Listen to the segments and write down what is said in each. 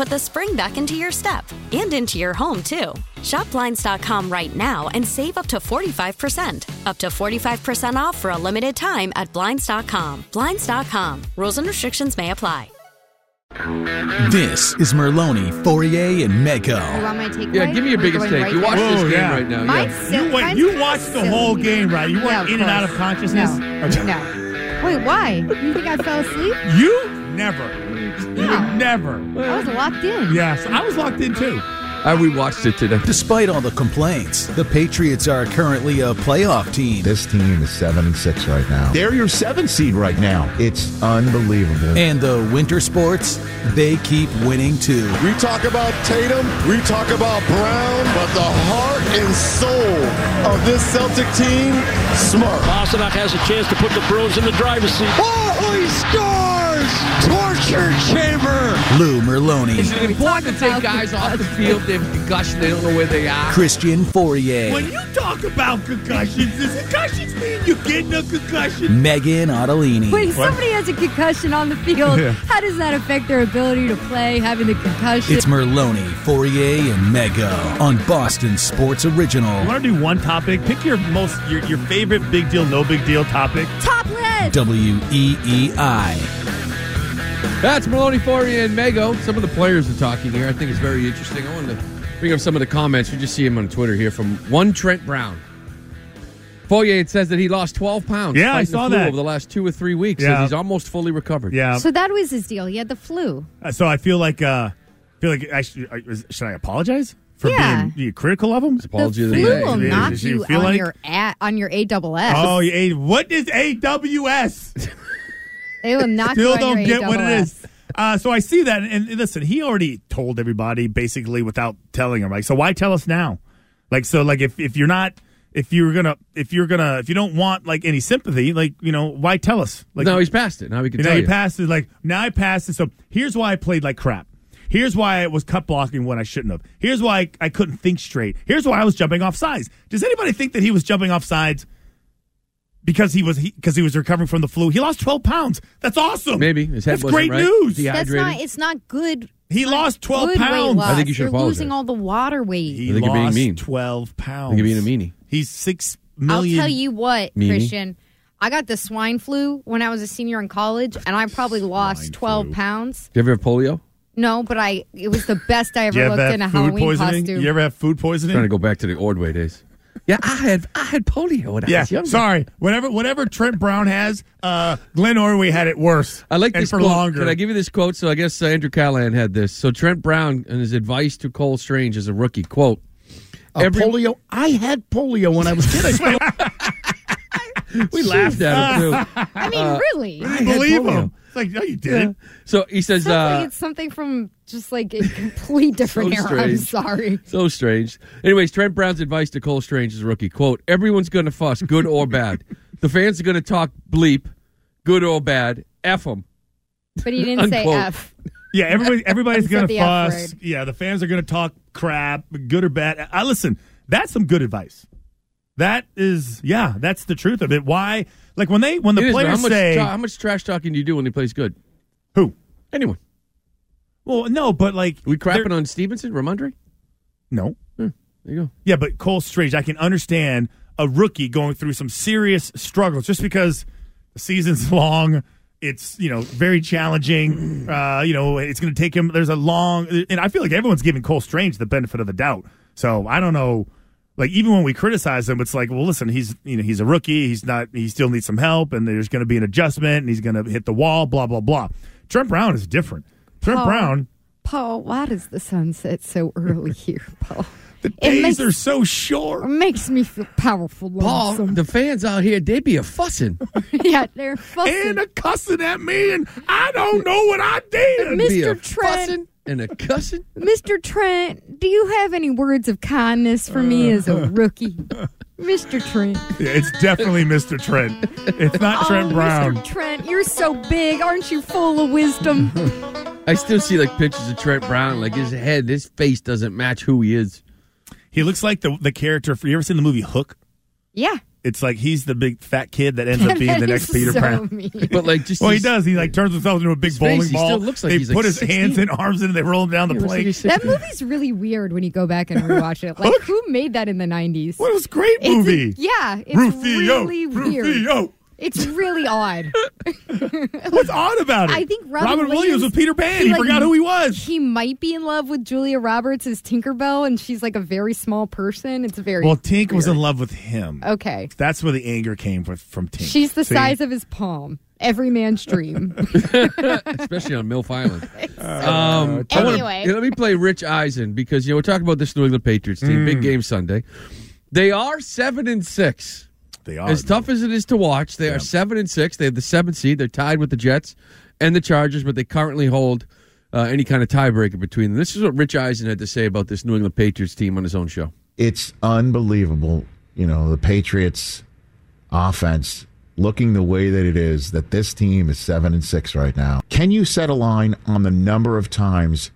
put the spring back into your step and into your home, too. Shop Blinds.com right now and save up to 45%. Up to 45% off for a limited time at Blinds.com. Blinds.com. Rules and restrictions may apply. This is Merloni, Fauria, and Mego. You want my takeaway? Yeah, give me your biggest take. right You there? watch this Whoa, game yeah. right now. Mine's yeah. sil- You went. You kinda watched the whole game, right? You Yeah, went of in and out of consciousness. No. Okay. No. Wait, why? You think I fell asleep? You never. You would never. I was locked in. Yes, I was locked in too. Uh, I rewatched it today. Despite all the complaints, the Patriots are currently a playoff team. This team is seven and six right now. They're your seven seed right now. It's unbelievable. And the winter sports, they keep winning too. We talk about Tatum, we talk about Brown, but the heart and soul of this Celtic team, smart. Pastrnak has a chance to put the Bruins in the driver's seat. Oh, he scores! Torture chamber! Lou Merloni, Is it important to take guys off the field? They have concussion. They don't know where they are. Christian Fauria, When you talk about concussions, does concussions mean you're getting a concussion? Meghan Ottolini. When somebody has a concussion on the field, Yeah. how does that affect their ability to play, having the concussion? It's Merloni, Fauria, and Mego on Boston Sports Original. You want to do one topic? Pick your most your, your favorite big deal, no big deal topic. Top list! W E E I. That's Merloni, Fauria, and Mego. Some of the players are talking here. I think it's very interesting. I wanted to bring up some of the comments. You just see him on Twitter here from one Trent Brown. Fauria, it says that he lost 12 pounds. Yeah, I fighting the saw flu that. Over the last two or three weeks. Yeah. Says he's almost fully recovered. Yeah. So that was his deal. He had the flu. Uh, So I feel like uh feel like I should, I- should I apologize for Yeah. being, being critical of him? Apology the of the flu will Yeah, knock you you feel on like- your a, on your AWS. Oh, yeah, what is AWS? They will knock Still don't your get what it is. Uh, so I see that, and, and listen, he already told everybody basically without telling them. Like, so why tell us now? Like, so like if if you're not if you're gonna if you're gonna if you don't want like any sympathy, like you know why tell us? Like now he's past it. Now we can you know tell he you. passed it. Like now I passed it. So here's why I played like crap. Here's why I was cut blocking when I shouldn't have. Here's why I, I couldn't think straight. Here's why I was jumping off sides. Does anybody think that he was jumping off sides because he was because he, was recovering from the flu? He lost 12 pounds. That's awesome. Maybe. His head That's wasn't great right. news. Dehydrated. That's not. It's not good. He not lost 12 pounds. I think you should You're apologize. losing all the water weight. He I think you're being lost mean. 12 pounds. I think you're being a meanie. He's six I'll tell you what, Meanie. Christian. I got the swine flu when I was a senior in college, and I probably lost 12 pounds. Do you ever have polio? No, but I it was the best I ever looked in a food Halloween poisoning? costume. You ever have food poisoning? Trying to go back to the Ordway days. Yeah, I had I had polio when I Yeah, was younger. sorry. Whatever, whatever Trent Brown has, uh, Glenn Ordway had it worse. I like and this for quote. longer. Can I give you this quote? So I guess uh, Andrew Callahan had this. So Trent Brown and his advice to Cole Strange as a rookie quote. Uh, polio. I had polio when I was kid. We laughed at him too. I mean, Uh, really? I had believe polio. him. It's like, no, you didn't. So he says, Sounds uh, like it's something from just like a complete different So era. I'm strange. sorry. so strange. Anyways, Trent Brown's advice to Cole Strange as a rookie quote: Everyone's going to fuss, good or bad. The fans are going to talk bleep, good or bad. F them. But he didn't say Unquote. F. Yeah, everybody, everybody's Said going to the F fuss. word. Yeah, the fans are going to talk crap, good or bad. I listen. That's some good advice. That is, yeah, that's the truth of it. Why? Like when they when the is, players how much say how much trash talking do you do when he plays good? who? Anyone. Well, no, but like we crapping on Stevenson, Rhamondre? No. There you go. Yeah, but Cole Strange, I can understand a rookie going through some serious struggles just because the season's long. It's you know very challenging. Uh, you know it's going to take him. There's a long, and I feel like everyone's giving Cole Strange the benefit of the doubt. So I don't know. Like even when we criticize him, it's like, well, listen, he's you know he's a rookie. He's not. He still needs some help, and there's going to be an adjustment, and he's going to hit the wall. Blah blah blah. Trent Brown is different. Trent Paul, Brown. Paul, why does the sun set so early here, Paul? The It days makes- are so short. It makes me feel powerful. Paul, lonesome. the fans out here, they be a fussing. yeah, they're fussing. and a cussing at me, and I don't know what I did. Mr. Trent, fussing and a cussing. Mr. Trent, do you have any words of kindness for me as a uh. rookie? Mr. Trent. Yeah, it's definitely Mr. Trent. It's not oh, Trent oh, Brown. Mr. Trent, you're so big. Aren't you full of wisdom? I still see like pictures of Trent Brown, like his head, his face doesn't match who he is. He looks like the the character. For you ever seen the movie Hook? yeah. It's like he's the big fat kid that ends up being the next Peter so Pan. mean. But like just Well, he does. He like turns himself into a big His face, bowling he ball. still looks like they he's, like, put his 16. hands and arms in, and they roll him down the He looks like That movie's really weird when you go back and rewatch it. Like, who made that in the 90s? What was a great It's- movie? yeah, it's Rufio, really weird. Rufio. It's really odd. What's odd about it? I think Robin, Robin Williams was Peter Pan. He like, forgot who he was. He might be in love with Julia Roberts as Tinkerbell, and she's like a very small person. It's very Well, Tink was in love with him. Okay, That's where the anger came from, from Tink. she's the See? size of his palm. Every man's dream. especially on MILF Island. Um, I wanna- Anyway. yeah, let me play Rich Eisen because you know we're talking about this New England Patriots team. Mm. Big game Sunday. They are seven and six. They are. As tough as it is to watch, they are seven and six. They have the seventh seed. They're tied with the Jets and the Chargers, but they currently hold uh, any kind of tiebreaker between them. This is what Rich Eisen had to say about this New England Patriots team on his own show. it's unbelievable. You know, the Patriots offense looking the way that it is, that this team is seven and six right now. Can you set a line on the number of times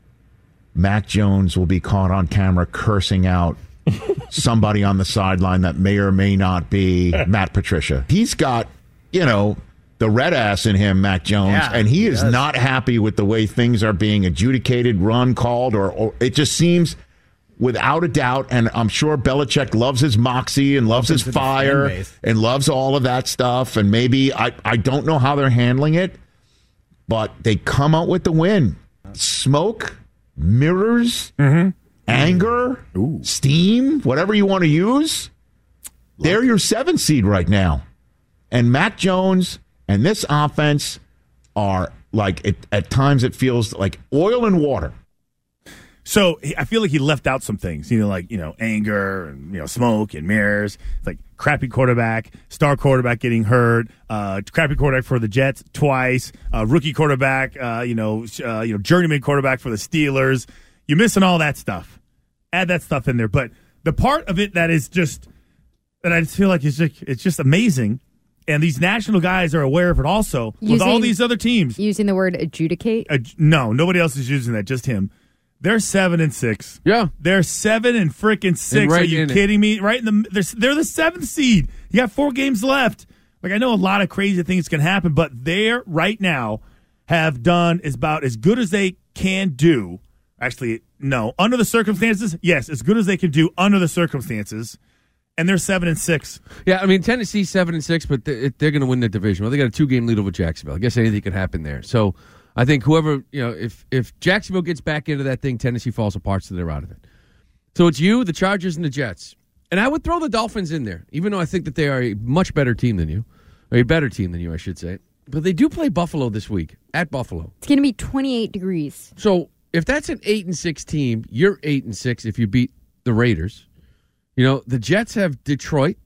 Mac Jones will be caught on camera cursing out somebody on the sideline that may or may not be Matt Patricia? He's got, you know, the red ass in him, Mac Jones, Yeah, and he he is does. not happy with the way things are being adjudicated, run, called, or, or it just seems without a doubt, and I'm sure Belichick loves his moxie and loves his into the fan fire and loves all of that stuff. And maybe I, I don't know how they're handling it, but they come out with the win. Smoke, mirrors, Mm-hmm. Anger, steam, whatever you want to use. They're your seven seed right now. And Mac Jones and this offense are like, it, at times it feels like oil and water. So I feel like he left out some things, you know, like you know, anger and you know, smoke and mirrors. It's like crappy quarterback, star quarterback getting hurt, uh, crappy quarterback for the Jets twice, uh, rookie quarterback, uh, you know, uh, you know, journeyman quarterback for the Steelers. You're missing all that stuff. Add that stuff in there, but the part of it that is just that I just feel like is just it's just amazing, and these national guys are aware of it also with all these other teams. Using the word adjudicate. Uh, no, nobody else is using that. Just him. They're seven and six. Yeah. They're seven and freaking six. And right Are you in it. kidding me? Right in the they're, they're the seventh seed. You got four games left. Like I know a lot of crazy things can happen, but they're right now have done is about as good as they can do. Actually, no, under the circumstances, yes, as good as they can do under the circumstances. And they're seven and six. Yeah, I mean Tennessee seven and six, but they- they're going to win the division. Well, they got a two game lead over Jacksonville. I guess anything could happen there. So I think whoever you know, if if Jacksonville gets back into that thing, Tennessee falls apart, so they're out of it. So it's you, the Chargers, and the Jets. And I would throw the Dolphins in there, even though I think that they are a much better team than you, or a better team than you, I should say. But they do play Buffalo this week at Buffalo. It's going to be 28 degrees. So if that's an eight and six team, you're eight and six if you beat the Raiders. You know, the Jets have Detroit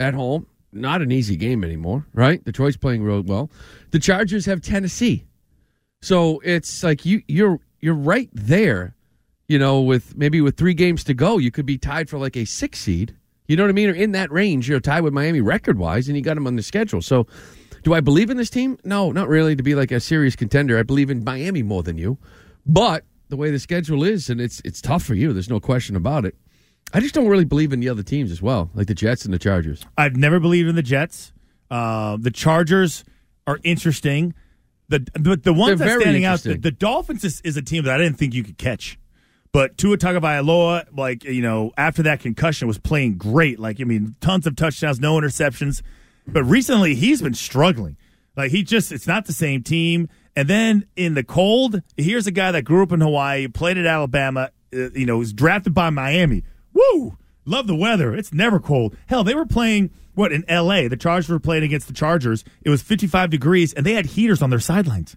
at home. Not an easy game anymore, right? Detroit's playing real well. The Chargers have Tennessee. So it's like you you're you're right there, you know, with maybe with three games to go, you could be tied for like a six seed. You know what I mean? Or in that range, you're tied with Miami record wise, and you got them on the schedule. So do I believe in this team? No, not really to be like a serious contender. I believe in Miami more than you. But the way the schedule is, and it's it's tough for you, there's no question about it. I just don't really believe in the other teams as well, like the Jets and the Chargers. I've never believed in the Jets. Uh, the Chargers are interesting. The but the ones They're that's standing out, the, the Dolphins is, is a team that I didn't think you could catch. But Tua Tagovailoa, like you know, after that concussion, was playing great. Like I mean, tons of touchdowns, no interceptions. But recently, he's been struggling. Like he just, it's not the same team. And then in the cold, here's a guy that grew up in Hawaii, played at Alabama. Uh, you know, was drafted by Miami. Woo! Love the weather. It's never cold. Hell, they were playing what in L.A. The Chargers were playing against the Chargers. It was 55 degrees, and they had heaters on their sidelines.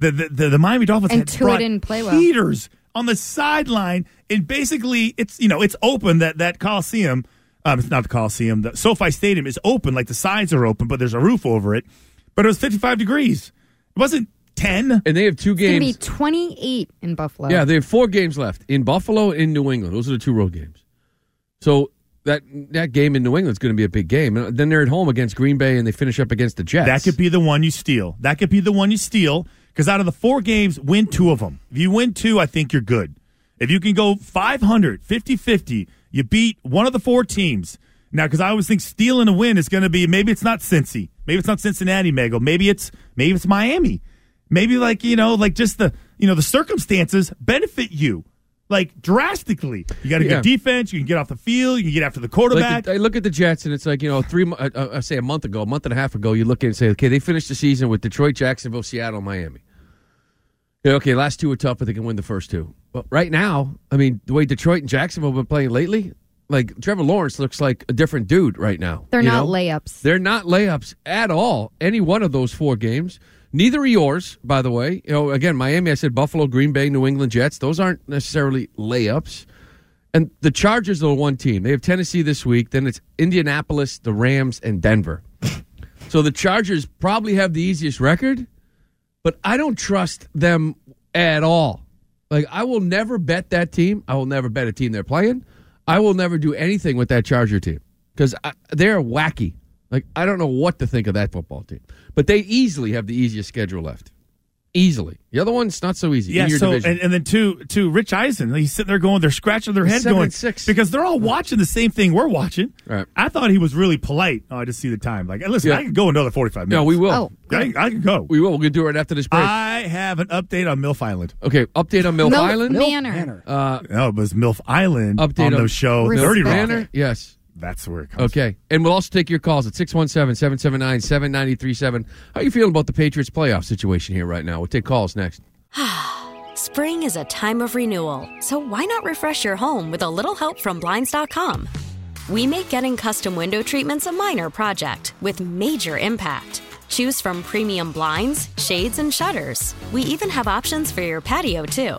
The the, the, the Miami Dolphins And had Tua didn't play well. heaters on the sideline, and basically it's you know it's open that that Coliseum. Um, it's not the Coliseum. The SoFi Stadium is open, like the sides are open, but there's a roof over it. But it was 55 degrees. It wasn't 10. And they have two It's going to be games. 28 in Buffalo. Yeah, they have four games left in Buffalo and New England. Those are the two road games. So that that game in New England is going to be a big game. And then they're at home against Green Bay and they finish up against the Jets. That could be the one you steal. That could be the one you steal because out of the four games, win two of them. If you win two, I think you're good. If you can go 500, 50 50, you beat one of the four teams. Now, because I always think stealing a win is going to be maybe it's not Cincy, maybe it's not Cincinnati, Mego, maybe it's maybe it's Miami, maybe like you know like just the you know the circumstances benefit you like drastically. You got a Yeah. good defense, you can get off the field, you can get after the quarterback. Like, I look at the Jets, and it's like you know, three. mo- Uh, uh, I say a month ago, a month and a half ago, you look at and say, okay, they finished the season with Detroit, Jacksonville, Seattle, Miami. Yeah, okay, last two were tough, but they can win the first two. But right now, I mean, the way Detroit and Jacksonville have been playing lately, like Trevor Lawrence looks like a different dude right now. They're not know? layups. They're not layups at all. Any one of those four games. Neither are yours, by the way. You know, again, Miami, I said Buffalo, Green Bay, New England Jets. Those aren't necessarily layups. And the Chargers are the one team. They have Tennessee this week. Then it's Indianapolis, the Rams, and Denver. so the Chargers probably have the easiest record, but I don't trust them at all. Like, I will never bet that team. I will never bet a team they're playing. I will never do anything with that Charger team because they're wacky. Like, I don't know what to think of that football team. But they easily have the easiest schedule left. Easily. The other one's not so easy. Yeah, in your so division. and, and then to to Rich Eisen, he's sitting there going, they're scratching their head, Seven going six. because they're all watching the same thing we're watching. Right. I thought he was really polite. Oh, I just see the time. Like, listen, Yeah. I can go another forty five minutes. No, we will. Oh, I, I can go. we will. We're going to do it right after this break. I have an update on MILF Island. okay, update on Milf Milf Island. Manor. Uh, No, it was MILF Island update on on the show Milf Dirty Rock. Manor? Yes. That's where it comes. Okay. And we'll also take your calls at 617 779 7937. How are you feeling about the Patriots playoff situation here right now? We'll take calls next. Spring is a time of renewal, so why not refresh your home with a little help from Blinds.com? We make getting custom window treatments a minor project with major impact. Choose from premium blinds, shades, and shutters. We even have options for your patio, too.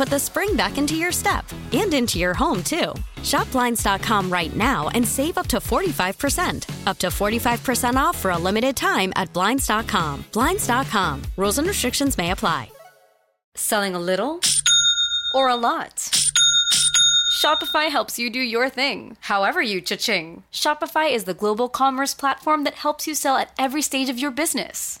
put the spring back into your step and into your home, too. Shop Blinds.com right now and save up to 45%. Up to 45% off for a limited time at Blinds.com. Blinds.com. Rules and restrictions may apply. Selling a little or a lot? Shopify helps you do your thing, however you cha-ching. Shopify is the global commerce platform that helps you sell at every stage of your business.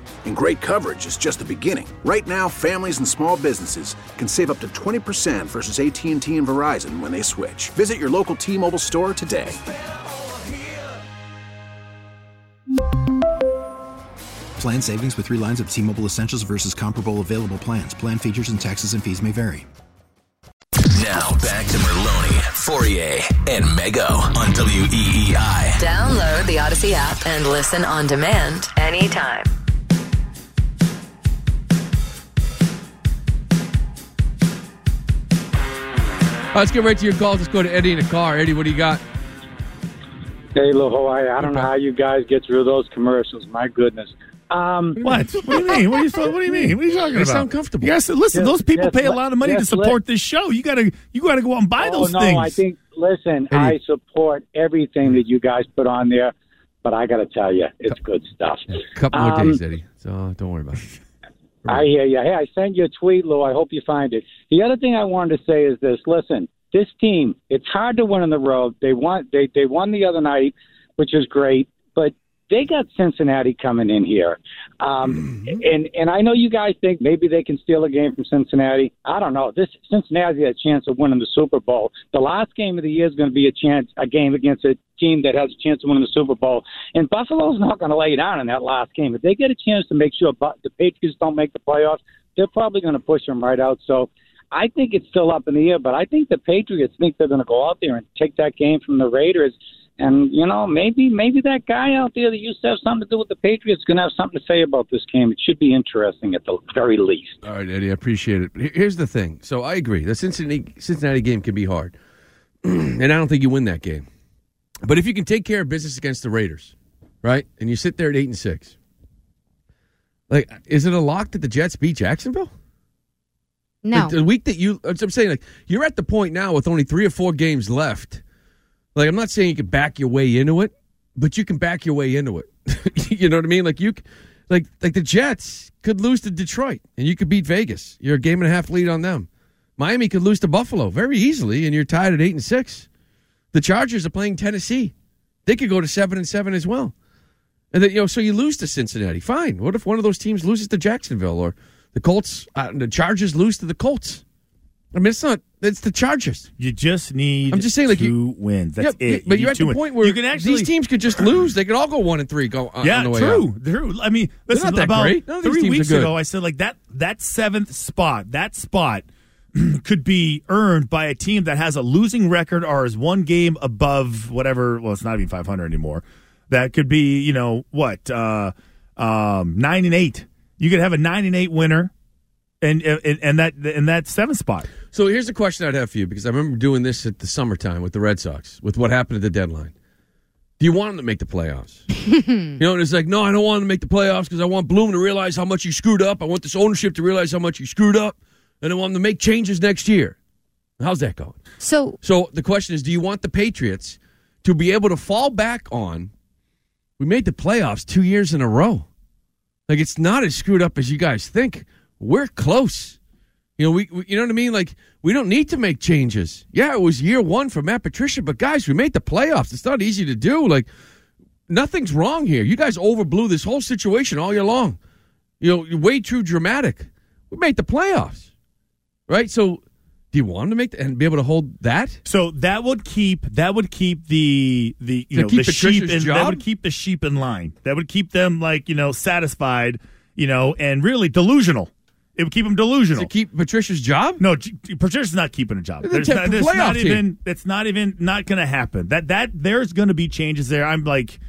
And great coverage is just the beginning. Right now, families and small businesses can save up to 20% versus AT&T and Verizon when they switch. Visit your local T-Mobile store today. Plan savings with three lines of T Mobile Essentials versus comparable available plans. Plan features and taxes and fees may vary. Now back to Merloni, Fauria, and Mego on WEEI. Download the Odyssey app and listen on demand anytime. Right, let's get right to your calls. Let's go to Eddie in the car. Eddie, what do you got? Hey, little Hawaii. I don't know how you guys get through those commercials. My goodness. Um, What? What do you mean? What do you, what do you mean? What are you talking They about? sound comfortable. Yes, listen. Yes, those people yes, pay a lot of money to yes, let- support this show. You gotta, you gotta go out and buy oh, those no, things. I think, listen, I support everything that you guys put on there, but I got to tell you, it's good stuff. couple more Um, days, Eddie. So don't worry about it. I hear you. Hey, I sent you a tweet, Lou. I hope you find it. The other thing I wanted to say is this: Listen, this team, it's hard to win on the road. They won. They they won the other night, which is great, but they got Cincinnati coming in here, um, and and I know you guys think maybe they can steal a game from Cincinnati. I don't know. This Cincinnati has a chance of winning the Super Bowl. The last game of the year is going to be a chance, a game against a team that has a chance of winning the Super Bowl. And Buffalo's not going to lay down in that last game. If they get a chance to make sure the Patriots don't make the playoffs, they're probably going to push them right out. So. I think it's still up in the air, but I think the Patriots think they're going to go out there and take that game from the Raiders. And you know, maybe maybe that guy out there that used to have something to do with the Patriots is going to have something to say about this game. It should be interesting at the very least. All right, Eddie, I appreciate it. Here's the thing. So I agree. The Cincinnati Cincinnati game can be hard, and I don't think you win that game. But if you can take care of business against the Raiders, right, and you sit there at eight and six, like, is it a lock that the Jets beat Jacksonville? No. Like, the week that you, I'm saying, like, you're at the point now with only three or four games left. Like, I'm not saying you can back your way into it, but you can back your way into it. you know what I mean? Like, you, like, like the Jets could lose to Detroit, and you could beat Vegas. You're a game and a half lead on them. Miami could lose to Buffalo very easily, and you're tied at eight and six. The Chargers are playing Tennessee. They could go to seven and seven as well. And then, you know, so you lose to Cincinnati. Fine. What if one of those teams loses to Jacksonville or the Colts, uh, the Chargers lose to the Colts? I mean, it's not, it's the Chargers. You just need. I'm just saying, like, two you- wins. That's Yeah, it. But You you're at the wins. point where you can actually these teams could just lose. They could all go one and three. Go on, yeah, on the way true, out. true. I mean, listen, not that about great. None of these three teams are weeks ago, I said like that that seventh spot, that spot could be earned by a team that has a losing record or is one game above whatever. Well, it's not even five hundred anymore. That could be, you know, what uh, um, nine and eight. You could have a nine and eight winner, and and, and that and that seventh spot. So here's the question I'd have for you because I remember doing this at the summertime with the Red Sox with what happened at the deadline. Do you want them to make the playoffs? you know, and it's like, no, I don't want them to make the playoffs because I want Bloom to realize how much he screwed up. I want this ownership to realize how much he screwed up, and I want them to make changes next year. How's that going? So So the question is, do you want the Patriots to be able to fall back on? We made the playoffs two years in a row. Like it's not as screwed up as you guys think. We're close. You know, we, we you know what I mean? Like we don't need to make changes. Yeah, it was year one for Matt Patricia, but guys, we made the playoffs. It's not easy to do. Like nothing's wrong here. You guys overblew this whole situation all year long. You know, you're way too dramatic. We made the playoffs, right? So, do you want to make the, and be able to hold that? So that would keep that would keep the the you To know the sheep in, that would keep the sheep in line. That would keep them like you know satisfied, you know, and really delusional. It would keep them delusional. To keep Patricia's job? No, Patricia's not keeping a job. There's the not, there's not even it's not even not going to happen. That that there's going to be changes there. I'm like.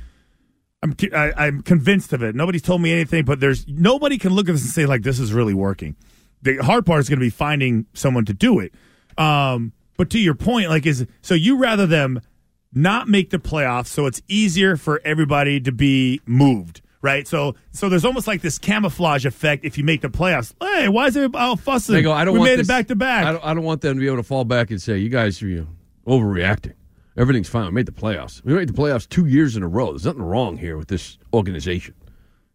I'm I, I'm convinced of it. Nobody's told me anything, but there's nobody can look at this and say like this is really working. The hard part is going to be finding someone to do it. Um, but to your point, like is so you rather them not make the playoffs, so it's easier for everybody to be moved right? So so there's almost like this camouflage effect if you make the playoffs. Hey, why is it all fussing? They go, I don't we want made this- it back to back. I don't, I don't want them to be able to fall back and say, you guys are you know, overreacting. Everything's fine. We made the playoffs. We made the playoffs two years in a row. There's nothing wrong here with this organization.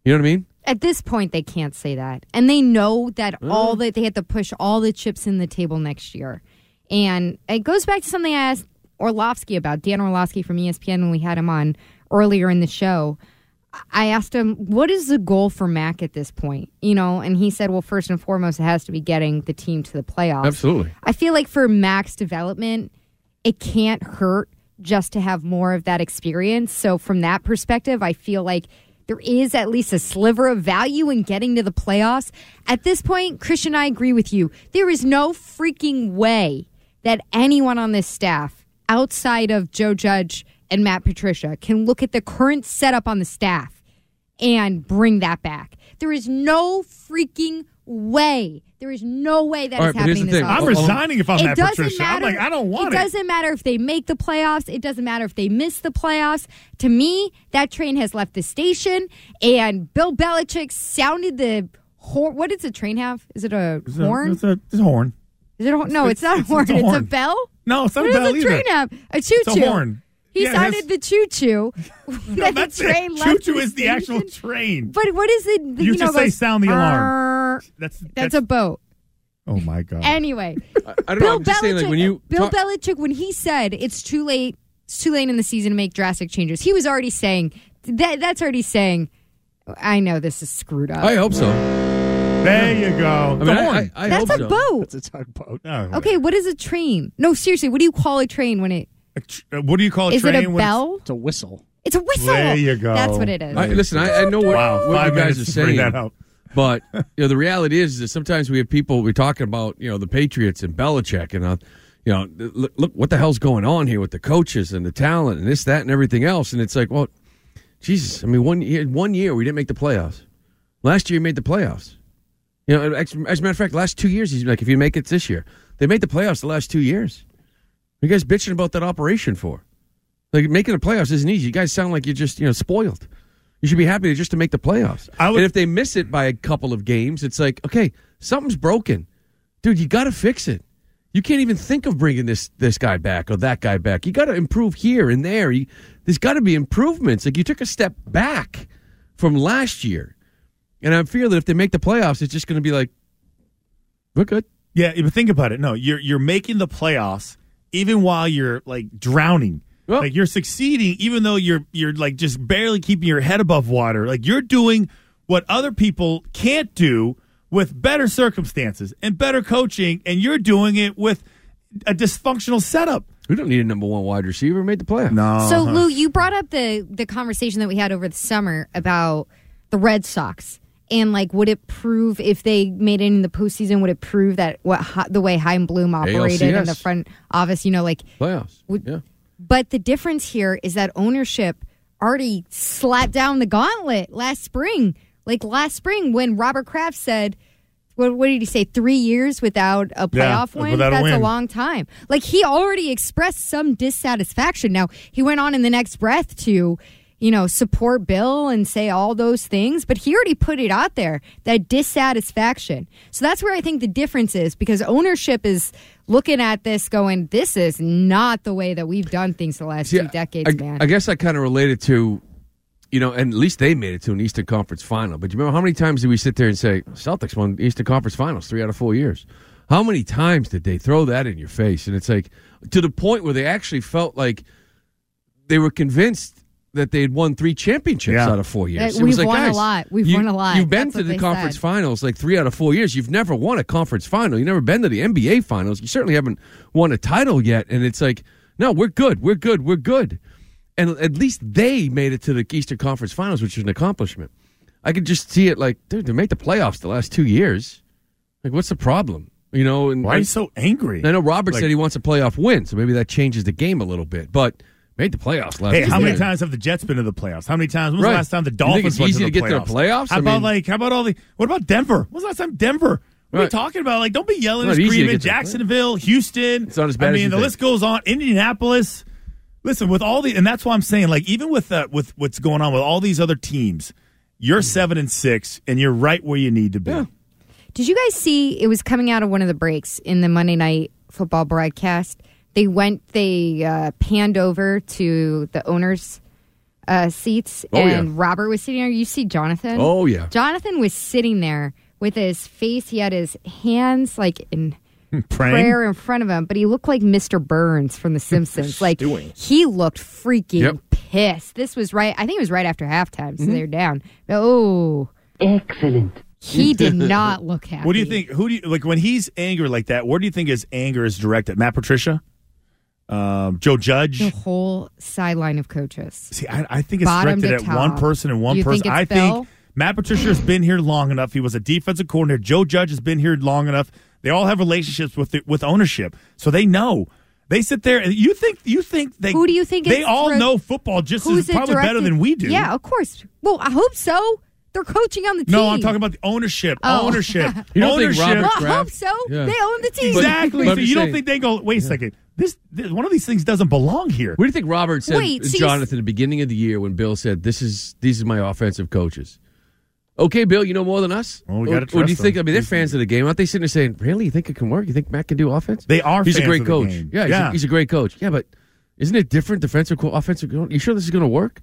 You know what I mean? At this point, they can't say that, and they know that Mm. all that they have to push all the chips in the table next year, and it goes back to something I asked Orlovsky about Dan Orlovsky from ESPN when we had him on earlier in the show. I asked him, "What is the goal for Mac at this point?" You know, and he said, "Well, first and foremost, it has to be getting the team to the playoffs." Absolutely. I feel like for Mac's development, it can't hurt just to have more of that experience. So from that perspective, I feel like there is at least a sliver of value in getting to the playoffs. At this point, Christian, I agree with you. There is no freaking way that anyone on this staff outside of Joe Judge and Matt Patricia can look at the current setup on the staff and bring that back. There is no freaking way. There is no way that is All right, but here's happening this. I'm offseason. resigning if I'm it Matt doesn't Patricia. I'm like, I don't want it. It doesn't matter if they make the playoffs. It doesn't matter if they miss the playoffs. To me, that train has left the station, and Bill Belichick sounded the horn. What does a train have? Is it a It's a- horn? It's a, it's a horn. Is it a horn? No, it's, not a horn. it's a It's a bell. No, it's not What a does bell a either. train have? A choo choo. It's a horn. He Yeah, sounded the choo choo. No, that's it. Choo-choo is the actual train. But what is it? You know, just say goes, sound the alarm. "Arr." That's That's a boat. Oh my god. Anyway, I don't know. Bill I'm just saying, like, when you Bill talk- Belichick, when he said it's too late, it's too late in the season to make drastic changes, he was already saying that. That's already saying. I know this is screwed up. I hope so. There you go. I mean, The I- I- I That's hope a so. boat. It's a tugboat. Okay, what is a train? No, seriously, what do you call a train when it? Uh, What do you call a Is it a when it's- bell? It's a whistle. It's a whistle. There you go. That's what it is. I, listen, I, I know what, Wow, what five you guys are minutes to bring saying, that up. but you know the reality is that sometimes we have people we're talking about, you know, the Patriots and Belichick, and uh, you know, look, look what the hell's going on here with the coaches and the talent and this, that, and everything else, and it's like, well, Jesus, I mean, one year, one year we didn't make the playoffs. Last year, we made the playoffs. You know, as, as a matter of fact, last two years, he's like, if you make it this year, they made the playoffs the last two years. What are you guys bitching about that operation for? Like making the playoffs isn't easy. You guys sound like you're just you know spoiled. You should be happy just to make the playoffs. I and if they miss it by a couple of games, it's like okay, something's broken, dude. You got to fix it. You can't even think of bringing this this guy back or that guy back. You got to improve here and there. You, there's got to be improvements. Like you took a step back from last year, and I fear that if they make the playoffs, it's just going to be like we're good. Yeah, but think about it. No, you're you're making the playoffs even while you're like drowning. like you're succeeding even though you're you're like just barely keeping your head above water. Like you're doing what other people can't do with better circumstances and better coaching and you're doing it with a dysfunctional setup. We don't need a number one wide receiver. Made the playoffs. No. So, Lou, you brought up the the conversation that we had over the summer about the Red Sox and like, would it prove if they made it in the postseason? Would it prove that what the way Chaim Bloom operated in the front office? You know, like playoffs. Would- yeah. But the difference here is that ownership already slapped down the gauntlet last spring. Like last spring when Robert Kraft said, what, what did he say? Three years without a Yeah, playoff win? without a That's a long time. Like he already expressed some dissatisfaction. Now he went on in the next breath to, you know, support Bill and say all those things, but he already put it out there that dissatisfaction. So that's where I think the difference is because ownership is looking at this going, this is not the way that we've done things the last See, two decades, I, man. I guess I kind of related to, you know, and at least they made it to an Eastern Conference final. But you remember how many times did we sit there and say Celtics won Eastern Conference Finals three out of four years? How many times did they throw that in your face? And it's like to the point where they actually felt like they were convinced that they had won three championships Yeah. out of four years. It was we've like, won a lot. We've you- won a lot. You've been That's to the conference said. finals like three out of four years. You've never won a conference final. You've never been to the NBA finals. You certainly haven't won a title yet. And it's like, no, we're good. We're good. We're good. And at least they made it to the Eastern Conference Finals, which is an accomplishment. I could just see it like, dude, they made the playoffs the last two years. Like, what's the problem? You know, and Why are you so angry? I know Robert Like- said he wants a playoff win, so maybe that changes the game a little bit. But made the playoffs last. Hey, two how many years. times have the Jets been to the playoffs? How many times? When was Right. the last time the You think Dolphins it's went easy to, to the get to the playoffs? How I about mean- like how about all the? What about Denver? When was the last time Denver? What are we talking about? Like, don't be yelling Not and screaming. get to the Jacksonville, Houston. It's not as bad I mean, you the think. list goes on. Indianapolis. Listen, with all the, and that's why I'm saying, like, even with uh, with what's going on with all these other teams, You're seven and six, and you're right where you need to be. Did you guys see? It was coming out of one of the breaks in the Monday Night Football broadcast. They went, they uh, panned over to the owners' uh, seats, Oh, yeah. and Robert was sitting there. You see Jonathan? Oh, yeah. Jonathan was sitting there with his face. He had his hands like in Praying? prayer in front of him, but he looked like Mr. Burns from The Simpsons. like Stewing. he looked freaking Yep. pissed. This was right. I think it was right after halftime, so Mm-hmm. they're down. Oh, Excellent. he did not look happy. What do you think? Who do you like when he's angry like that? Where do you think his anger is directed? Matt Patricia, um, Joe Judge. The whole sideline of coaches. See, I, I think it's Bottom directed at one person and one You person. think I it's Bill? think Matt Patricia has been here long enough. He was a defensive coordinator. Joe Judge has been here long enough. They all have relationships with the, with ownership, so they know. They sit there and you think you think they Who do you think they it's all direct- know football just Who's as it probably better directed- than we do. Yeah, of course. Well, I hope so. They're coaching on the team. No, I'm talking about the ownership. Oh. Ownership. You don't think ownership. Robert Well, I hope so. Yeah. They own the team. exactly. But so I'm you don't think they go? Wait a second. This, this one of these things doesn't belong here. What do you think Robert said, Wait, so Jonathan, at the beginning of the year when Bill said, "This is these are my offensive coaches." Okay, Bill, you know more than us. Well, we Or- gotta or do you trust think? them. I mean, they're fans of the game. Aren't they sitting there saying, "Really? You think it can work? You think Matt can do offense?" They are He's a great of the coach. game. Yeah, he's, Yeah. A, he's a great coach. Yeah, but isn't it different defensive, co- offensive? You sure this is going to work?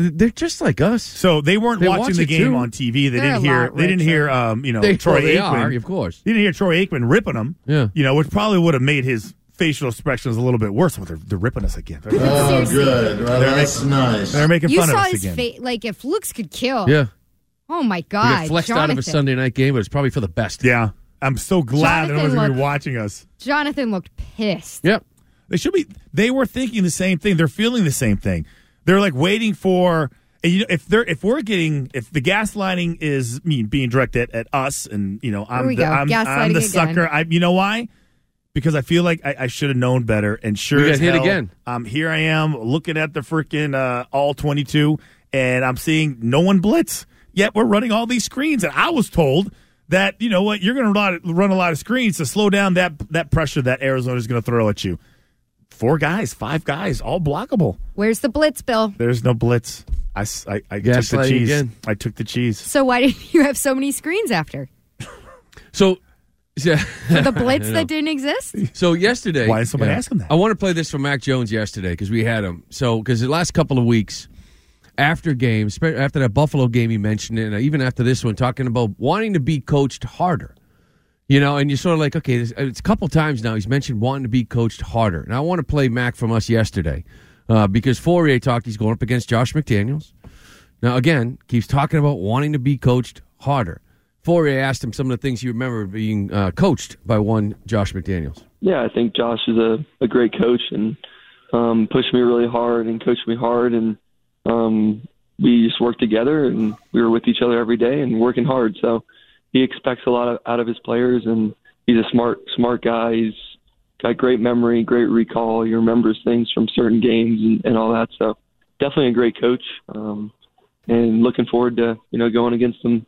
They're just like us. So they weren't They watching watch the game too. on TV. They They're didn't hear. They didn't hear. Um, you know, They- Troy well, they Aikman. are, of course. You didn't hear Troy Aikman ripping them. Yeah. You know, which probably would have made his facial expressions a little bit worse. Well, they're, they're ripping us again. They're, Oh, Seriously. good. Well, They're that's making- nice. they're making You fun saw of us his again. face. Like if looks could kill. Yeah, Oh my God. got flexed Jonathan. out of a Sunday night game, but it's probably for the best. Yeah, I'm so glad that no Jonathan one's going to be watching us. Jonathan looked pissed. Yep. They should be. They were thinking the same thing. They're feeling the same thing. They're like waiting for. And you know, if they're if we're getting if the gaslighting is I mean, being directed at us, and you know, I'm the. I'm, I'm Gaslighting the again. sucker. I you know why? Because I feel like I, I should have known better. And sure, We got as hit hell, again. Um, here I am looking at the freaking uh, all 22, and I'm seeing no one blitz. Yet we're running all these screens, and I was told that you know what you're going to run a lot of screens to slow down that that pressure that Arizona is going to throw at you. Four guys, five guys, all blockable. Where's the blitz, Bill? There's no blitz. I took the cheese. again. I took the cheese. So why did you have so many screens after? So, yeah. For the blitz that didn't exist? So yesterday, Why is somebody asking that? I want to play this from Mac Jones yesterday because we had him. So because the last couple of weeks after games, after that Buffalo game, he mentioned it, and even after this one, talking about wanting to be coached harder. You know, and you're sort of like, okay, it's a couple times now he's mentioned wanting to be coached harder. And I want to play Mac from us yesterday uh, because Fauria talked he's going up against Josh McDaniels. Now, again, keeps talking about wanting to be coached harder. Fauria asked him some of the things you remember being uh, coached by one Josh McDaniels. Yeah, I think Josh is a, a great coach and um, pushed me really hard and coached me hard, and um, we just worked together and we were with each other every day and working hard. So he expects a lot of, out of his players, and he's a smart smart guy. He's got great memory, great recall. He remembers things from certain games and, and all that. So definitely a great coach, um, and looking forward to you know going against him,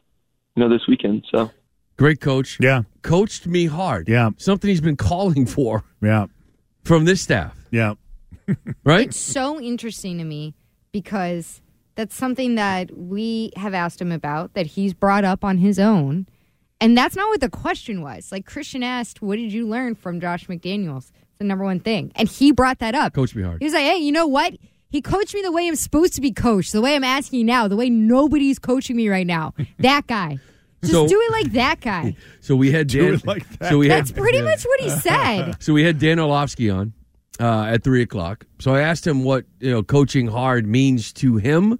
you know, this weekend. So. Great coach. Yeah. Coached me hard. Yeah. Something he's been calling for Yeah. from this staff. Yeah. Right? It's so interesting to me because that's something that we have asked him about that he's brought up on his own. And that's not what the question was. Like Christian asked, What did you learn from Josh McDaniels? It's the number one thing. And he brought that up. Coach me hard. He was like, Hey, you know what? He coached me the way I'm supposed to be coached, the way I'm asking you now, the way nobody's coaching me right now. That guy. Just So- do it like that guy. So we had Do Dan. it like that. So we had, That's pretty much what he said. So we had Dan Orlovsky on uh, at three o'clock. So I asked him what you know coaching hard means to him.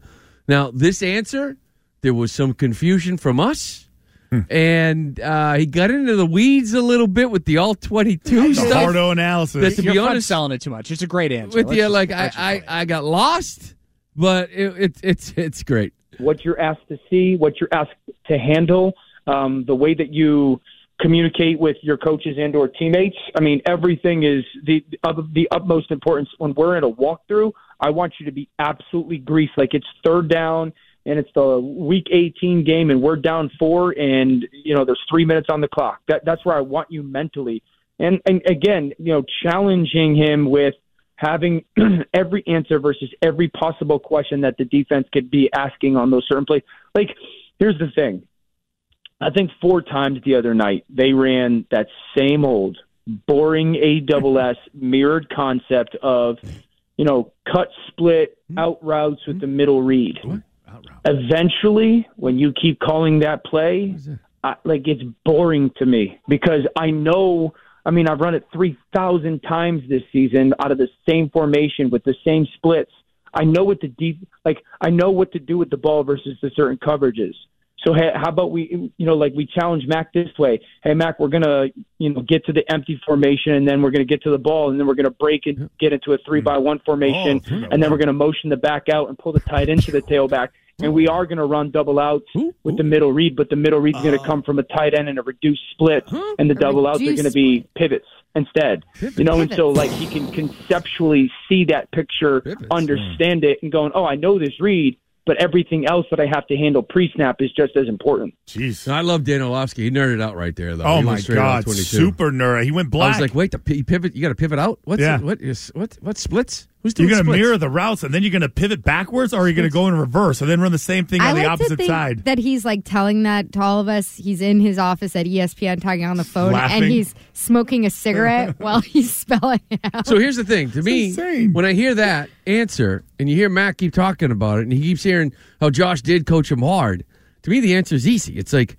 Now this answer, there was some confusion from us. Hmm. And uh, he got into the weeds a little bit with the all twenty-two stuff. hardo analysis. That, to You're be fun honest, selling it too much. It's a great answer. with Let's you, just- like I, I, I got lost, but it, it, it's it's great. what you're asked to see, what you're asked to handle, um, the way that you communicate with your coaches and or teammates. I mean, everything is the of the utmost importance. When we're in a walkthrough, I want you to be absolutely greased. Like it's third down and it's the week 18 game and we're down four and, you know, there's three minutes on the clock. That, that's where I want you mentally. And, and again, you know, challenging him with, having every answer versus every possible question that the defense could be asking on those certain plays. Like, here's the thing. I think four times the other night they ran that same old boring A double S mirrored concept of, you know, cut split out routes with the middle read. Eventually, when you keep calling that play, I, like it's boring to me because I know. I mean, I've run it three thousand times this season out of the same formation with the same splits. I know what the deep, like I know what to do with the ball versus the certain coverages. So hey, how about we, you know, like we challenge Mac this way? Hey, Mac, we're gonna, you know, get to the empty formation, and then we're gonna get to the ball, and then we're gonna break and get into a three by one formation, Oh, and then we're gonna motion the back out and pull the tight end to the tailback, and we are gonna run double outs with the middle read, but the middle read's gonna come from a tight end and a reduced split, and the double outs are gonna be pivots instead. You know, and so like he can conceptually see that picture, understand it, and going, oh, I know this read. But everything else that I have to handle pre-snap is just as important. Jeez. I love Dan Orlovsky. He nerded out right there, though. Oh He my went straight out God, super nerd. He went I black. was like, wait, the p- pivot. You got to pivot out. What's Yeah. it- what is what what splits? Who's You're going to mirror the routes, and then you're going to pivot backwards, or are you going to go in reverse and then run the same thing I on the like to opposite think side? that he's like telling that to all of us. He's in his office at ESPN talking on the phone, Laughing. and he's smoking a cigarette while he's spelling it out. So here's the thing. To me, when I hear that answer, and you hear Matt keep talking about it, and he keeps hearing how Josh did coach him hard, to me the answer is easy. It's like,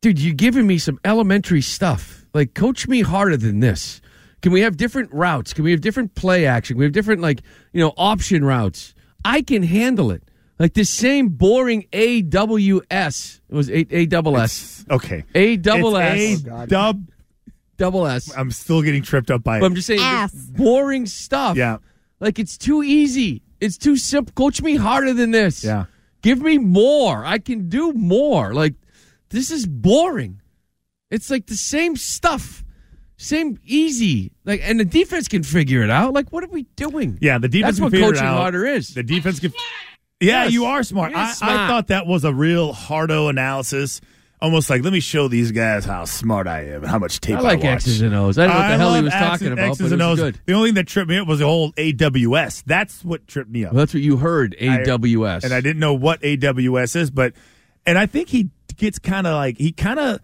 dude, you're giving me some elementary stuff. Like, coach me harder than this. Can we have different routes? Can we have different play action? Can we have different like you know option routes? I can handle it. Like this same boring AWS. It was A A double S. Okay. A double It's S. A oh, dub double S. I'm still getting tripped up by it. But I'm just saying, this boring stuff. Yeah. Like it's too easy. It's too simple. Coach me harder than this. Yeah. Give me more. I can do more. Like this is boring. It's like the same stuff. Same easy. Like and the defense can figure it out. Like what are we doing? Yeah, the defense That's can what figure it out. That's what coaching harder is. The defense can. Yeah, Yes. you are smart. You're I, I thought that was a real hardo analysis. Almost like, let me show these guys how smart I am and how much tape I I, like watch. X's and O's. I don't know what the hell he was X's- talking about, X's but and it was O's. good. The only thing that tripped me up was the whole AWS. That's what tripped me up. Well, that's what you heard. I- AWS. and I didn't know what AWS is, but and I think he gets kind of like he kind of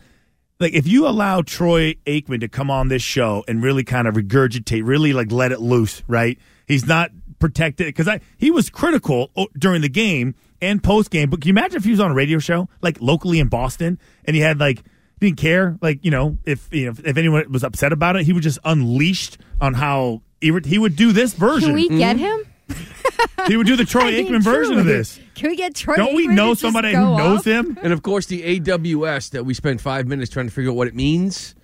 like if you allow Troy Aikman to come on this show and really kind of regurgitate, really like let it loose, right? He's not protected because I he was critical during the game and post game. But can you imagine if he was on a radio show like locally in Boston and he had like didn't care like you know if you know if anyone was upset about it, he was just unleashed on how he would do this version. Can we get Mm-hmm. him? He would do the Troy I mean, Aikman version of this. Can we get Troy? Don't we Aikman know somebody go who knows him? And of course, the AWS that we spent five minutes trying to figure out what it means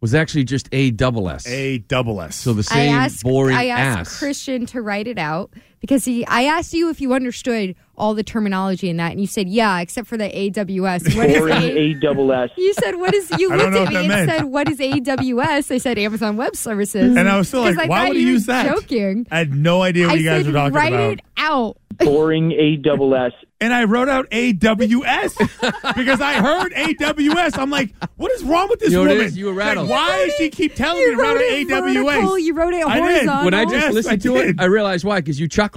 was actually just A double S. A double S. So the I same asked, boring I asked ass. Christian to write it out because he. I asked you if you understood all the terminology in that, and you said yeah, except for the AWS. What is Boring A- A. You said what is? You looked at me and meant. said what is AWS? I said Amazon Web Services, And I was still 'Cause like, I why would you use that? Joking. I had no idea what I you guys said were talking write about. it out. Boring AWS. And I wrote out AWS because I heard AWS. I'm like, what is wrong with this You know woman? You were Like, why does she keep telling You me to write wrote out vertical, AWS? you wrote it I did. when I just Yes, listened I to it. I realized why. Because you chuckled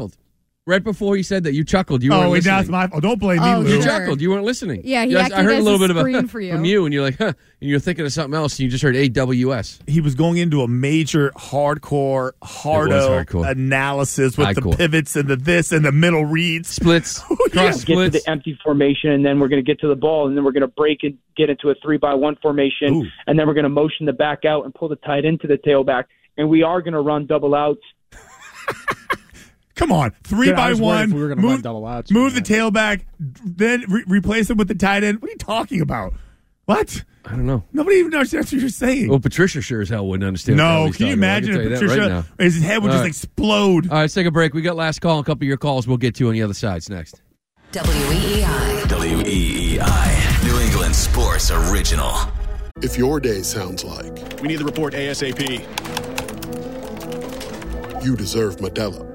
right before he said that. You chuckled. You Oh, weren't wait, listening. now my fault. Don't blame me, Oh, Lou. You Sure. chuckled. You weren't listening. Yeah, he Yes, I acted heard a little a bit of screen a, for you. from you, and you're like, huh, and you're thinking of something else, and you just heard AWS. He was going into a major hardcore, hardo hardcore. analysis with Hardcore. the pivots and the this and the middle reads. Splits, Yeah. cross get to splits. the empty formation, and then we're going to get to the ball, and then we're going to break and get into a three by one formation, Ooh. and then we're going to motion the back out and pull the tight into the tailback, and we are going to run double outs. Come on, three Yeah, I by one. we were gonna move, run double outs. Move the tailback, then re- replace him with the tight end. What are you talking about? What? I don't know. Nobody even understands what you're saying. Well, Patricia sure as hell wouldn't understand. what the hell no, he's can you talking about. Imagine tell if you that right Patricia, his head would All just right. explode? All right, let's take a break. We got last call, a couple of your calls. We'll get to on the other side's next. WEEI. WEEI. New England Sports Original. If your day sounds like We need the report ASAP. you deserve Modelo,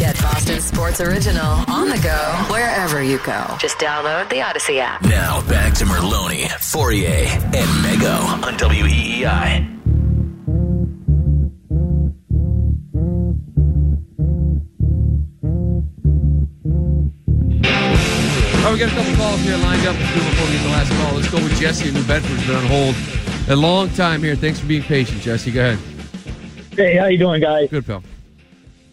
Get Boston Sports Original on the go wherever you go. Just download the Audacy app. Now back to Merloni, Fauria, and Mego on WEEI. All right, we got a couple calls here lined up. Let's before we get the last call. Let's go with Jesse in New Bedford. Who's been on hold a long time here. Thanks for being patient, Jesse. Go ahead. Hey, how you doing, guys? Good, pal.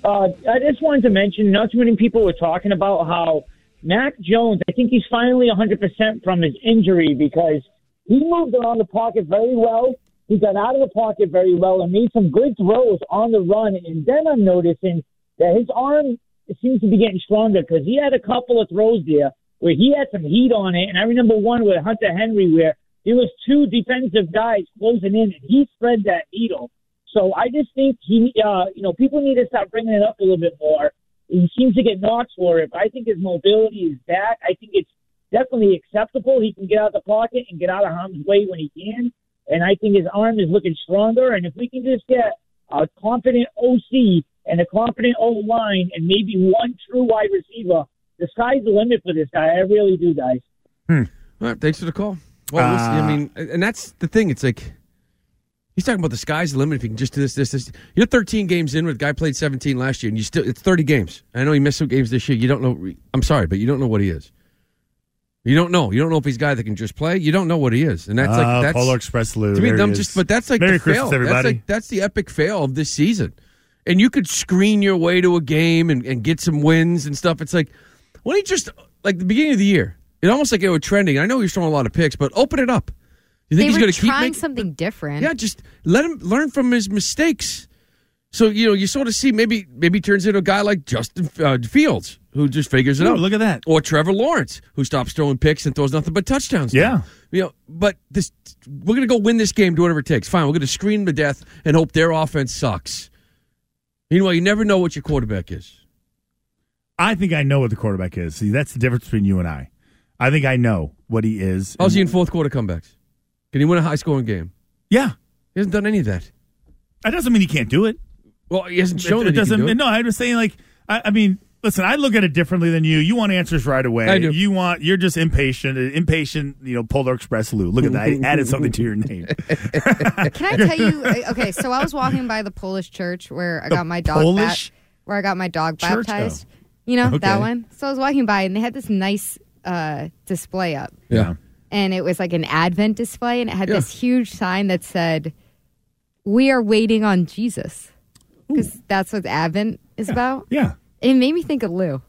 Uh, I just wanted to mention, not too many people were talking about how Mac Jones. I think he's finally 100% from his injury because he moved around the pocket very well. He got out of the pocket very well and made some good throws on the run. And then I'm noticing that his arm seems to be getting stronger because he had a couple of throws there where he had some heat on it. And I remember one with Hunter Henry where there was two defensive guys closing in and he spread that needle. So I just think he, uh, you know, people need to start bringing it up a little bit more. He seems to get knocks for it, but I think his mobility is back. I think it's definitely acceptable. He can get out of the pocket and get out of harm's way when he can. And I think his arm is looking stronger. And if we can just get a confident OC and a confident O line and maybe one true wide receiver, the sky's the limit for this guy. I really do, guys. All right, thanks for the call. Well, listen, I Uh, mean, and that's the thing. It's like he's talking about the sky's the limit. If you can just do this, this, this. You're 13 games in. With guy played 17 last year, and you still it's 30 games. I know he missed some games this year. You don't know. I'm sorry, but you don't know what he is. You don't know. You don't know if he's a guy that can just play. You don't know what he is, and that's like ah, that's Polar Express Lou. To me, I'm just. But that's like Merry the Christmas, fail. everybody. That's like that's the epic fail of this season. And you could screen your way to a game and, and get some wins and stuff. It's like when he just like the beginning of the year. It almost like it was trending. I know he's throwing a lot of picks, but open it up. You think they he's were going to keep trying making? something different. Yeah, just let him learn from his mistakes. So you know, you sort of see maybe maybe turns into a guy like Justin uh, Fields who just figures it Ooh, out. look at that. Or Trevor Lawrence who stops throwing picks and throws nothing but touchdowns. now. Yeah. you know, but this we're going to go win this game, do whatever it takes. Fine, we're going to screen them to death and hope their offense sucks. Meanwhile, you never know what your quarterback is. I think I know what the quarterback is. See, that's the difference between you and I. I think I know what he is. How's he in fourth quarter comebacks? Can he win a high scoring game? Yeah, he hasn't done any of that. That doesn't mean he can't do it. Well, he hasn't shown it, that he can doesn't. do it. No, I'm just saying. Like, I, I mean, listen. I look at it differently than you. You want answers right away. I do. You want. You're just impatient. Impatient. You know, Polar Express Lou. Look at that. I added something to your name. Can I tell you? Okay, so I was walking by the Polish church where I The got my dog Polish? bat- where I got my dog Church? baptized. Oh. You know Okay. that one. So I was walking by and they had this nice uh, display up, Yeah. And it was like an Advent display, and it had Yeah. this huge sign that said, "We are waiting on Jesus," because that's what Advent is about. Yeah. It made me think of Lou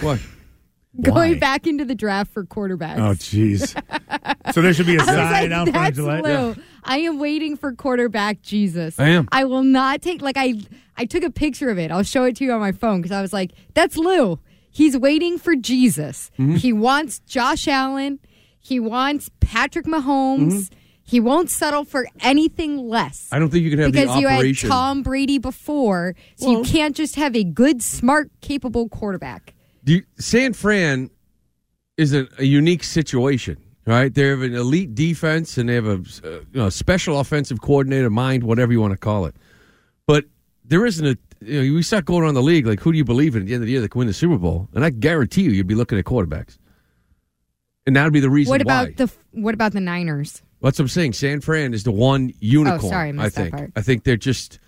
What? going Why? back into the draft for quarterbacks. Oh, jeez. so there should be a sign like, out front of Gillette. Lou. I am waiting for quarterback Jesus. I am. I will not take like I I took a picture of it. I'll show it to you on my phone because I was like, that's Lou. He's waiting for Jesus. Mm-hmm. He wants Josh Allen. He wants Patrick Mahomes. Mm-hmm. He won't settle for anything less. I don't think you can have because you had. Tom Brady before, so you can't just have a good, smart, capable quarterback. Do you, San Fran is a, a unique situation, right? They have an elite defense and they have a uh, you know, special offensive coordinator, mind, whatever you want to call it. But there isn't a. You know, we start going around the league like, who do you believe in at the end of the year that can win the Super Bowl? And I guarantee you, you'd be looking at quarterbacks, and that would be the reason What why. about the what about the Niners? That's what I'm saying. San Fran is the one unicorn. Oh, sorry, I missed that think. part. I think they're just,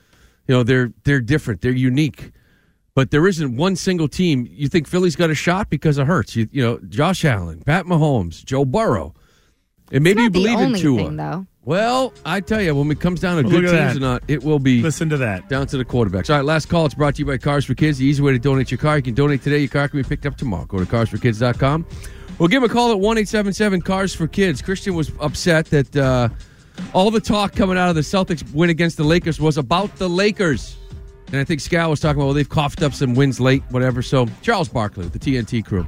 you know, they're they're different. They're unique. But there isn't one single team. You think Philly's got a shot because of Hurts? You, you know, Josh Allen, Pat Mahomes, Joe Burrow, and maybe you not the believe in only Tua. thing, though. Well, I tell you, when it comes down to Look good teams that. or not, it will be. Listen to that. Down to the quarterbacks. All right, last call. It's brought to you by Cars for Kids. The easy way to donate your car. You can donate today. Your car can be picked up tomorrow. Go to carsforkids.com We'll give him a call at one eight seven seven Cars for Kids. Christian was upset that uh, all the talk coming out of the Celtics win against the Lakers was about the Lakers. And I think Scal was talking about, well, they've coughed up some wins late, whatever. So Charles Barkley, the TNT crew,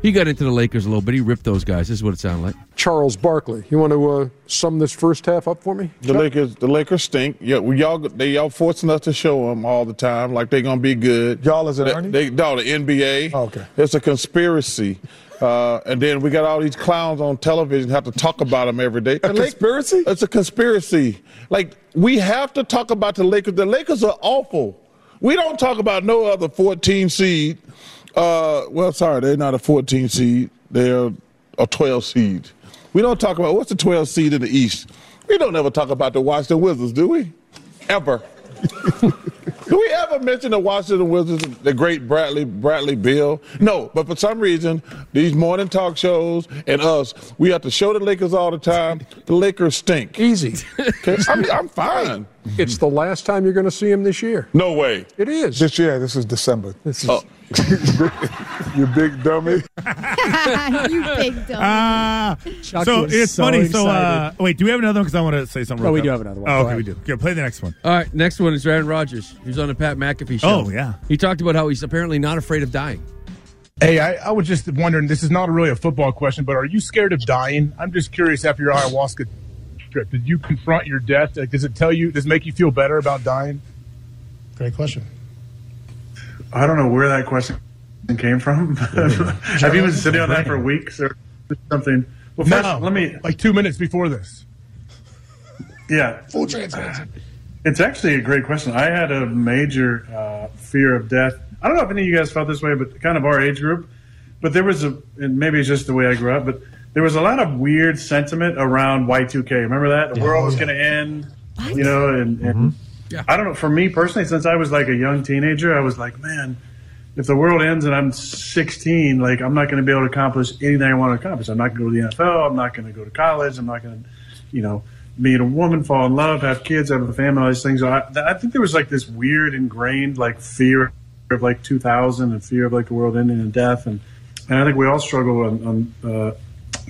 he got into the Lakers a little bit. He ripped those guys. This is what it sounded like. Charles Barkley. You want to uh, sum this first half up for me? The Lakers, the Lakers stink. Yeah, we y'all they y'all forcing us to show them all the time like they're gonna be good. Y'all is it they, Ernie? They, no, the NBA. okay. It's a conspiracy. Uh, and then we got all these clowns on television have to talk about them every day. A conspiracy? It's a conspiracy. Like we have to talk about the Lakers. The Lakers are awful. We don't talk about no other 14 seed. Uh, well, sorry, they're not a 14 seed. They're a 12 seed. We don't talk about what's the 12 seed in the East. We don't ever talk about the Washington Wizards, do we? Ever. Do we ever mention the Washington Wizards, the great Bradley Bradley Beal? No, but for some reason, these morning talk shows and us, we have to show the Lakers all the time. The Lakers stink. Easy. Okay, I'm, I'm fine. It's the last time you're going to see him this year. No way. It is. This year, this is December. This is. Oh. you big dummy. you big dumb. Ah, Chuck so was it's so funny. So uh, excited. wait, do we have another one? Because I want to say something. No, real we quick. do have another one. Oh, Go okay, ahead. we do. Okay, play the next one. All right, next one is Aaron Rodgers. He was on the Pat McAfee show. Oh, yeah. He talked about how he's apparently not afraid of dying. Hey, I, I was just wondering. This is not really a football question, but are you scared of dying? I'm just curious. After your ayahuasca trip, did you confront your death? Like, does it tell you? Does it make you feel better about dying? Great question. I don't know where that question came from. Have you been sitting on that for weeks or something? Well, first, no, let me. like two minutes before this. Yeah, Full transparency. it's actually a great question. I had a major uh, fear of death. I don't know if any of you guys felt this way, but kind of our age group. But there was a, and maybe it's just the way I grew up, but there was a lot of weird sentiment around Y2K. Remember that? The world was going to end, you know, and, and I don't know. For me personally, since I was like a young teenager, I was like, man, if the world ends and I'm 16, like I'm not going to be able to accomplish anything I want to accomplish. I'm not going to go to the NFL. I'm not going to go to college. I'm not going to, you know, meet a woman, fall in love, have kids, have a family, all these things. I, I think there was like this weird ingrained like fear of like 2000 and fear of like the world ending and death. And, and I think we all struggle on, on uh,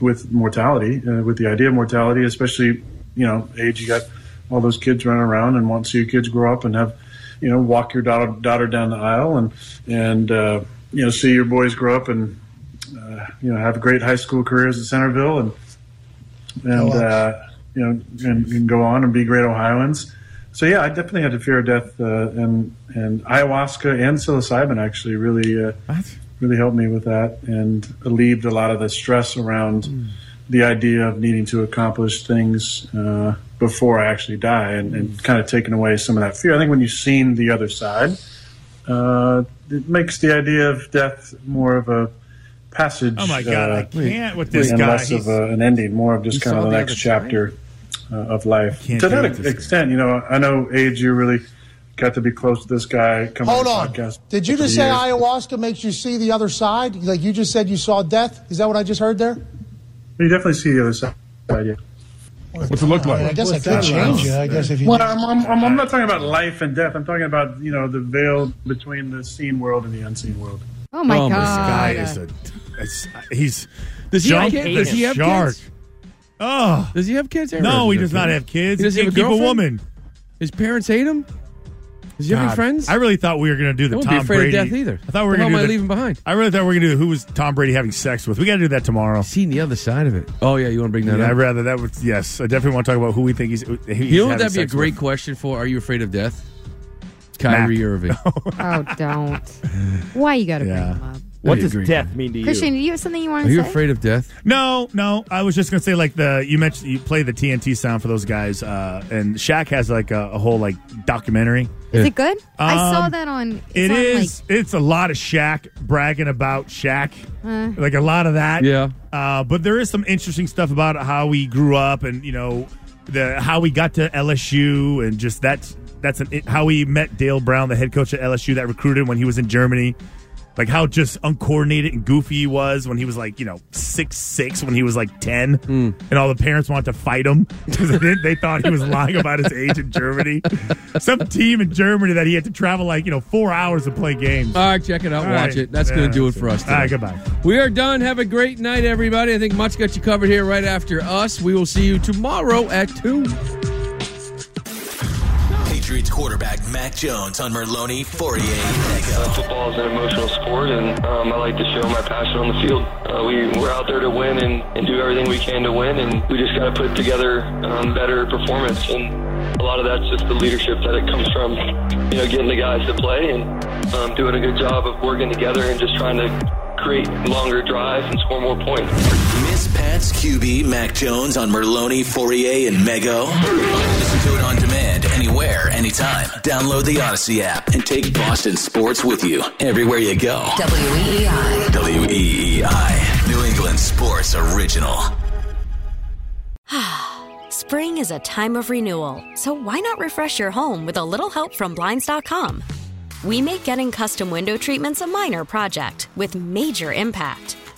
with mortality, uh, with the idea of mortality, especially, you know, age, you got all those kids running around and want to see your kids grow up and have, you know, walk your daughter, daughter down the aisle and, and, uh, you know, see your boys grow up and, uh, you know, have great high school careers at Centerville and, and, uh, you know, and, and go on and be great Ohioans. So yeah, I definitely had a fear of death, uh, and and ayahuasca and psilocybin actually really uh, really helped me with that and alleviated a lot of the stress around the idea of needing to accomplish things uh, before I actually die, and, and kind of taking away some of that fear. I think when you've seen the other side, uh, it makes the idea of death more of a passage. Oh my God, I uh, can't with this and guy. less of a, an ending, more of just kind of the the next chapter uh, of life. To that with this extent, you know, I know age. You really got to be close to this guy. Coming Hold on, on. podcast Did you just say years. ayahuasca makes you see the other side? Like you just said you saw death? Is that what I just heard there? You definitely see the other side. Yeah. What's it look like? I guess I could change you. I guess if you. Well, I'm, I'm, I'm, I'm not talking about life and death. I'm talking about you know the veil between the seen world and the unseen world. Oh my oh, god! This guy is a. it's- he's. Does he have jump kids? the Does he have shark. kids? Oh, Does he have kids? Aaron? no, he Does does not kids? have kids. He doesn't He have a can't keep a girlfriend? woman. His parents hate him. Does he have any friends? I really thought we were going to do the I won't Tom be afraid Brady. of death either. I thought we were The hell going to am I do the, leaving behind? I really thought we were going to do who was Tom Brady having sex with. We got to do that tomorrow. Seen the other side of it. Oh yeah, you want to bring that Yeah, up? I'd rather that was yes. I definitely want to talk about who we think he's. he's you know what having that'd be a sex great with. question for? Are you afraid of death? Kyrie Irving. Oh, don't. Why you got to bring him up? What does death mean to you? Christian, do you have something you want to say? Are to you say? afraid of death? No, no. I was just gonna say like the you mentioned you play the TNT sound for those guys, uh, and Shaq has like a, a whole like documentary. Is it good? I saw Um, that on. It it's on, is. it's a lot of Shaq bragging about Shaq, Uh. like a lot of that. Yeah. Uh, but there is some interesting stuff about how he grew up, and you know, the how he got to LSU, and just that's that's an, how he met Dale Brown, the head coach at LSU, that recruited him when he was in Germany. Like how just uncoordinated and goofy he was when he was like, you know, six six when he was like ten, Hmm. and all the parents wanted to fight him because they, they thought he was lying about his age in Germany. Some team in Germany that he had to travel like you know four hours to play games. All right, check it out. All watch right. it. That's Yeah, going to do it for us. All right, goodbye. We are done. Have a great night, everybody. I think Much got you covered here right after us. We will see you tomorrow at 2. Patriots quarterback Mac Jones on Merloni, Fauria, Mego. Football is an emotional sport, and um, I like to show my passion on the field. Uh, we, we're out there to win and, and do everything we can to win, and we just got to put together um, better performance. And a lot of that's just the leadership that it comes from, you know, getting the guys to play and um, doing a good job of working together and just trying to create longer drives and score more points. Miss Pat's QB Mac Jones on Merloni, Fauria, and Mego. Listen to it on demand anywhere, anytime. Download the Audacy app and take Boston sports with you everywhere you go. WEEI. WEEI, New England Sports Original. Spring is a time of renewal, so why not refresh your home with a little help from Blinds.com? We make getting custom window treatments a minor project with major impact.